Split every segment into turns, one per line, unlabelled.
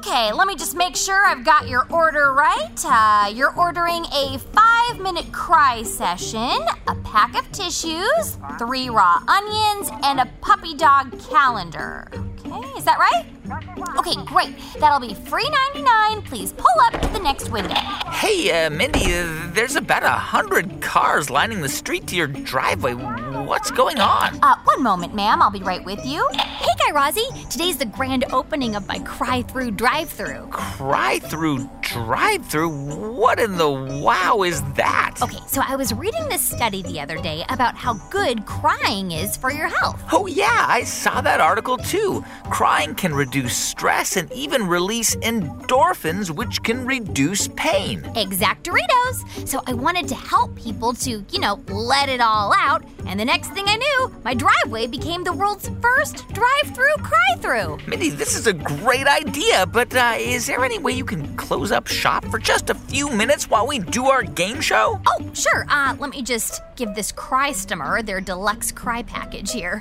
Okay, let me just make sure I've got your order right. Uh, you're ordering a five minute cry session, a pack of tissues, three raw onions, and a puppy dog calendar. Okay, is that right? Okay, great. That'll be free 99. Please pull up to the next window.
Hey, uh, Mindy, uh, there's about a hundred cars lining the street to your driveway. What's going on?
Uh, one moment, ma'am. I'll be right with you.
Hey, Guy Razzie. Today's the grand opening of my Cry Through drive-through.
Cry through drive through? What in the wow is that?
Okay, so I was reading this study the other day about how good crying is for your health.
Oh, yeah, I saw that article too. Crying can reduce stress and even release endorphins, which can reduce pain.
Exact Doritos. So I wanted to help people to, you know, let it all out. And the next thing I knew, my driveway became the world's first drive-through cry-through.
Mindy, this is a great idea, but uh, is there any way you can close up shop for just a few minutes while we do our game show?
Oh, sure. Uh, let me just give this Crystomer their deluxe cry package here.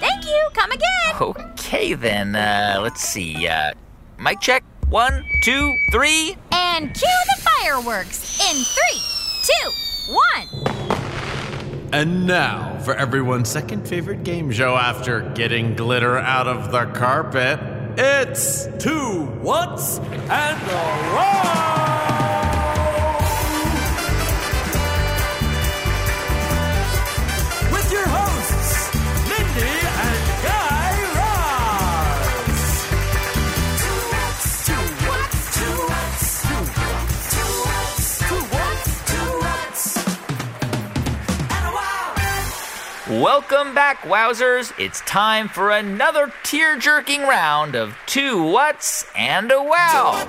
Thank you. Come again.
Okay, then, uh, let's see. Uh, mic check. One, two, three.
And cue the fireworks in three, two, one.
And now, for everyone's second favorite game show after getting glitter out of the carpet, it's Two What's and a Wow!
Welcome back, Wowzers. It's time for another tear jerking round of two what's and a wow.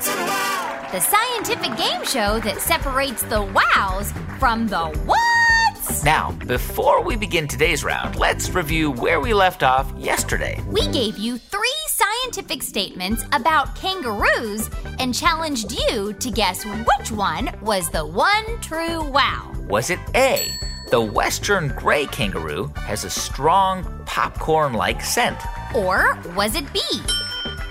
The scientific game show that separates the wows from the whats.
Now, before we begin today's round, let's review where we left off yesterday.
We gave you three scientific statements about kangaroos and challenged you to guess which one was the one true wow.
Was it A? The western gray kangaroo has a strong popcorn like scent.
Or was it B?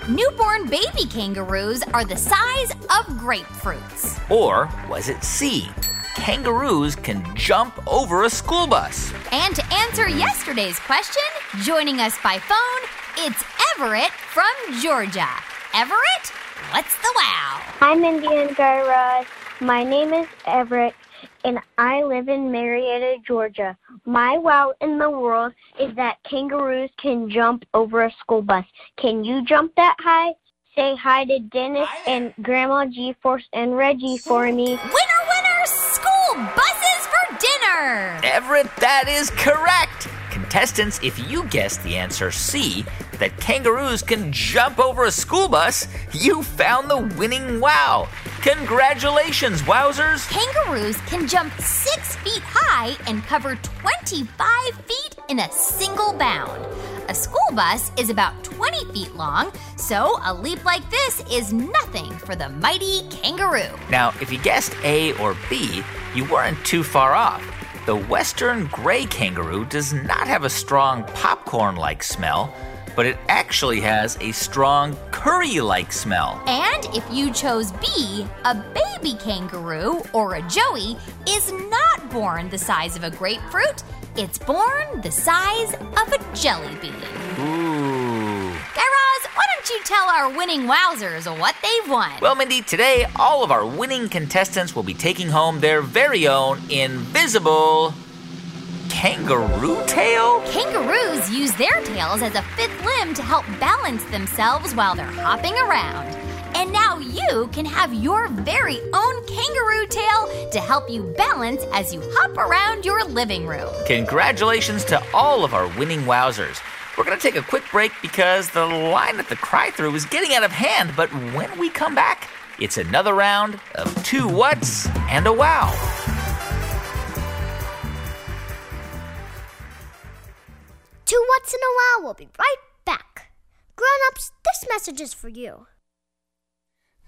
Newborn baby kangaroos are the size of grapefruits.
Or was it C? Kangaroos can jump over a school bus.
And to answer yesterday's question, joining us by phone, it's Everett from Georgia. Everett, what's the wow?
I'm and Guy Raz. My name is Everett, and I live in Marietta, Georgia. My wow in the world is that kangaroos can jump over a school bus. Can you jump that high? Say hi to Dennis and Grandma G Force and Reggie for me.
Winner, winner, school buses for dinner!
Everett, that is correct. Contestants, if you guessed the answer C, that kangaroos can jump over a school bus, you found the winning wow. Congratulations, Wowzers!
Kangaroos can jump six feet high and cover 25 feet in a single bound. A school bus is about 20 feet long, so a leap like this is nothing for the mighty kangaroo.
Now, if you guessed A or B, you weren't too far off. The western gray kangaroo does not have a strong popcorn like smell, but it actually has a strong curry like smell.
And if you chose B, a baby kangaroo or a joey is not born the size of a grapefruit. It's born the size of a jelly bean.
Ooh.
Guy Raz, why don't you tell our winning wowzers what they've won?
Well, Mindy, today all of our winning contestants will be taking home their very own invisible kangaroo tail?
Kangaroos use their tails as a fifth limb to help balance themselves while they're hopping around. And now you can have your very own kangaroo tail to help you balance as you hop around your living room.
Congratulations to all of our winning wowzers. We're going to take a quick break because the line at the cry through is getting out of hand, but when we come back, it's another round of two what's and a wow.
Two What's in a Wow. We'll be right back. Grown ups, this message is for you.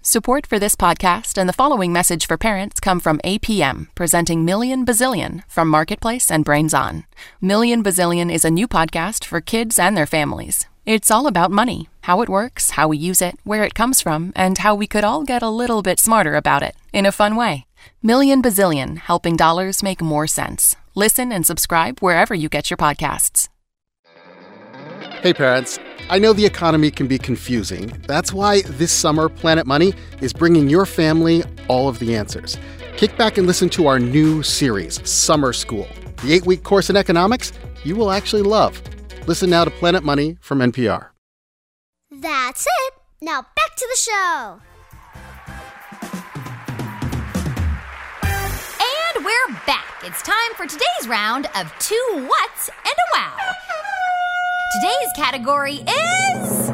Support for this podcast and the following message for parents come from APM, presenting Million Bazillion from Marketplace and Brains On. Million Bazillion is a new podcast for kids and their families. It's all about money how it works, how we use it, where it comes from, and how we could all get a little bit smarter about it in a fun way. Million Bazillion, helping dollars make more sense. Listen and subscribe wherever you get your podcasts.
Hey, parents. I know the economy can be confusing. That's why this summer, Planet Money is bringing your family all of the answers. Kick back and listen to our new series, Summer School. The eight week course in economics you will actually love. Listen now to Planet Money from NPR.
That's it. Now back to the show.
And we're back. It's time for today's round of two whats and a wow. Today's category is.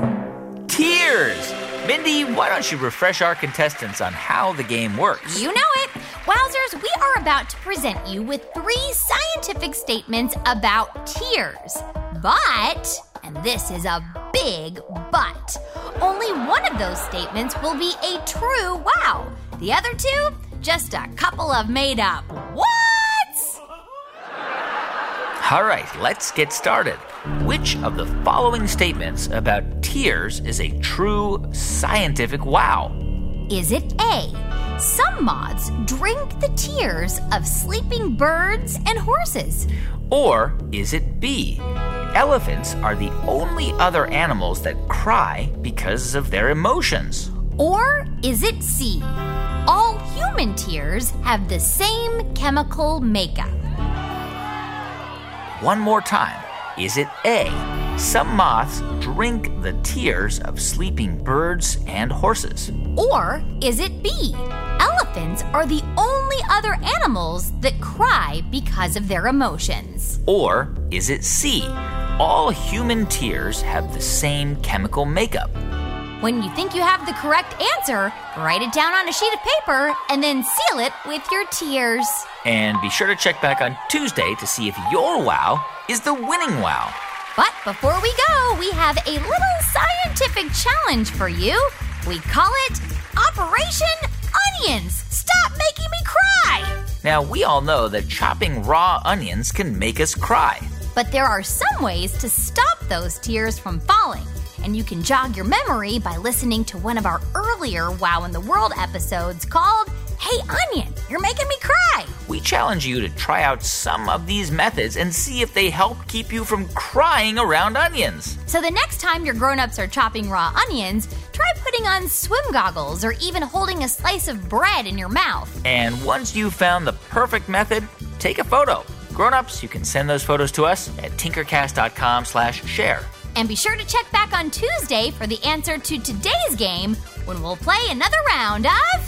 Tears! Mindy, why don't you refresh our contestants on how the game works?
You know it. Wowzers, we are about to present you with three scientific statements about tears. But, and this is a big but, only one of those statements will be a true wow. The other two, just a couple of made up whats.
All right, let's get started. Which of the following statements about tears is a true scientific wow?
Is it A? Some moths drink the tears of sleeping birds and horses.
Or is it B? Elephants are the only other animals that cry because of their emotions.
Or is it C? All human tears have the same chemical makeup.
One more time. Is it A? Some moths drink the tears of sleeping birds and horses.
Or is it B? Elephants are the only other animals that cry because of their emotions.
Or is it C? All human tears have the same chemical makeup.
When you think you have the correct answer, write it down on a sheet of paper and then seal it with your tears.
And be sure to check back on Tuesday to see if your wow is the winning wow.
But before we go, we have a little scientific challenge for you. We call it Operation Onions. Stop making me cry!
Now, we all know that chopping raw onions can make us cry.
But there are some ways to stop those tears from falling. And you can jog your memory by listening to one of our earlier Wow in the World episodes called Hey Onion, You're Making Me Cry.
We challenge you to try out some of these methods and see if they help keep you from crying around onions.
So the next time your grown ups are chopping raw onions, try putting on swim goggles or even holding a slice of bread in your mouth.
And once you've found the perfect method, take a photo. Grown-ups, you can send those photos to us at tinkercast.com slash share.
And be sure to check back on Tuesday for the answer to today's game when we'll play another round of.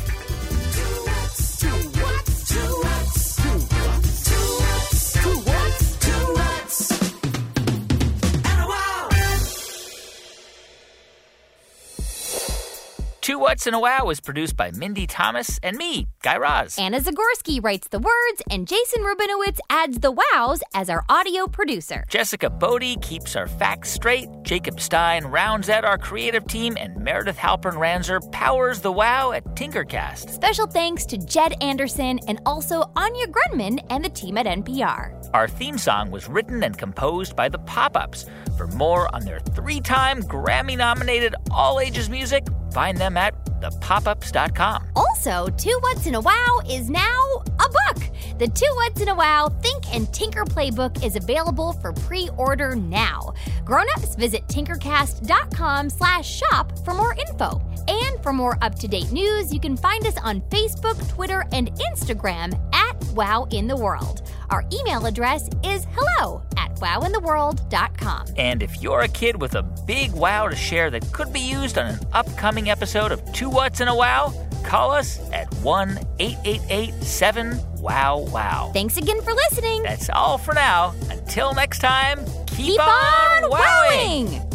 Two What's in a Wow was produced by Mindy Thomas and me, Guy Raz.
Anna Zagorski writes the words, and Jason Rubinowitz adds the wows as our audio producer.
Jessica Bodie keeps our facts straight, Jacob Stein rounds out our creative team, and Meredith Halpern Ranzer powers the wow at Tinkercast.
Special thanks to Jed Anderson and also Anya Grundmann and the team at NPR.
Our theme song was written and composed by the Pop Ups. For more on their three time Grammy nominated all ages music, find them at thepopups.com.
Also, Two What's in a Wow is now a book. The Two What's in a Wow Think and Tinker Playbook is available for pre-order now. Grown-ups visit tinkercast.com slash shop for more info. And for more up-to-date news, you can find us on Facebook, Twitter, and Instagram at Wow in the World. Our email address is hello at wowintheworld.com.
And if you're a kid with a big wow to share that could be used on an upcoming episode of Two What's in a Wow, call us at 1 888 7 Wow Wow.
Thanks again for listening.
That's all for now. Until next time, keep,
Keep on
wowing.
wowing.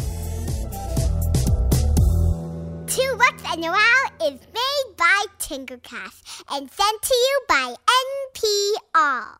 Two What's and a Wow is made by Tinkercast and sent to you by NPR.